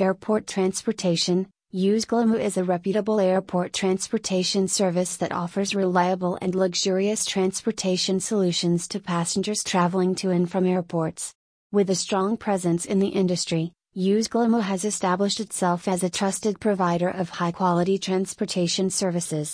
Airport Transportation Use USGLimo is a reputable airport transportation service that offers reliable and luxurious transportation solutions to passengers traveling to and from airports. With a strong presence in the industry, Use USGLimo has established itself as a trusted provider of high quality transportation services.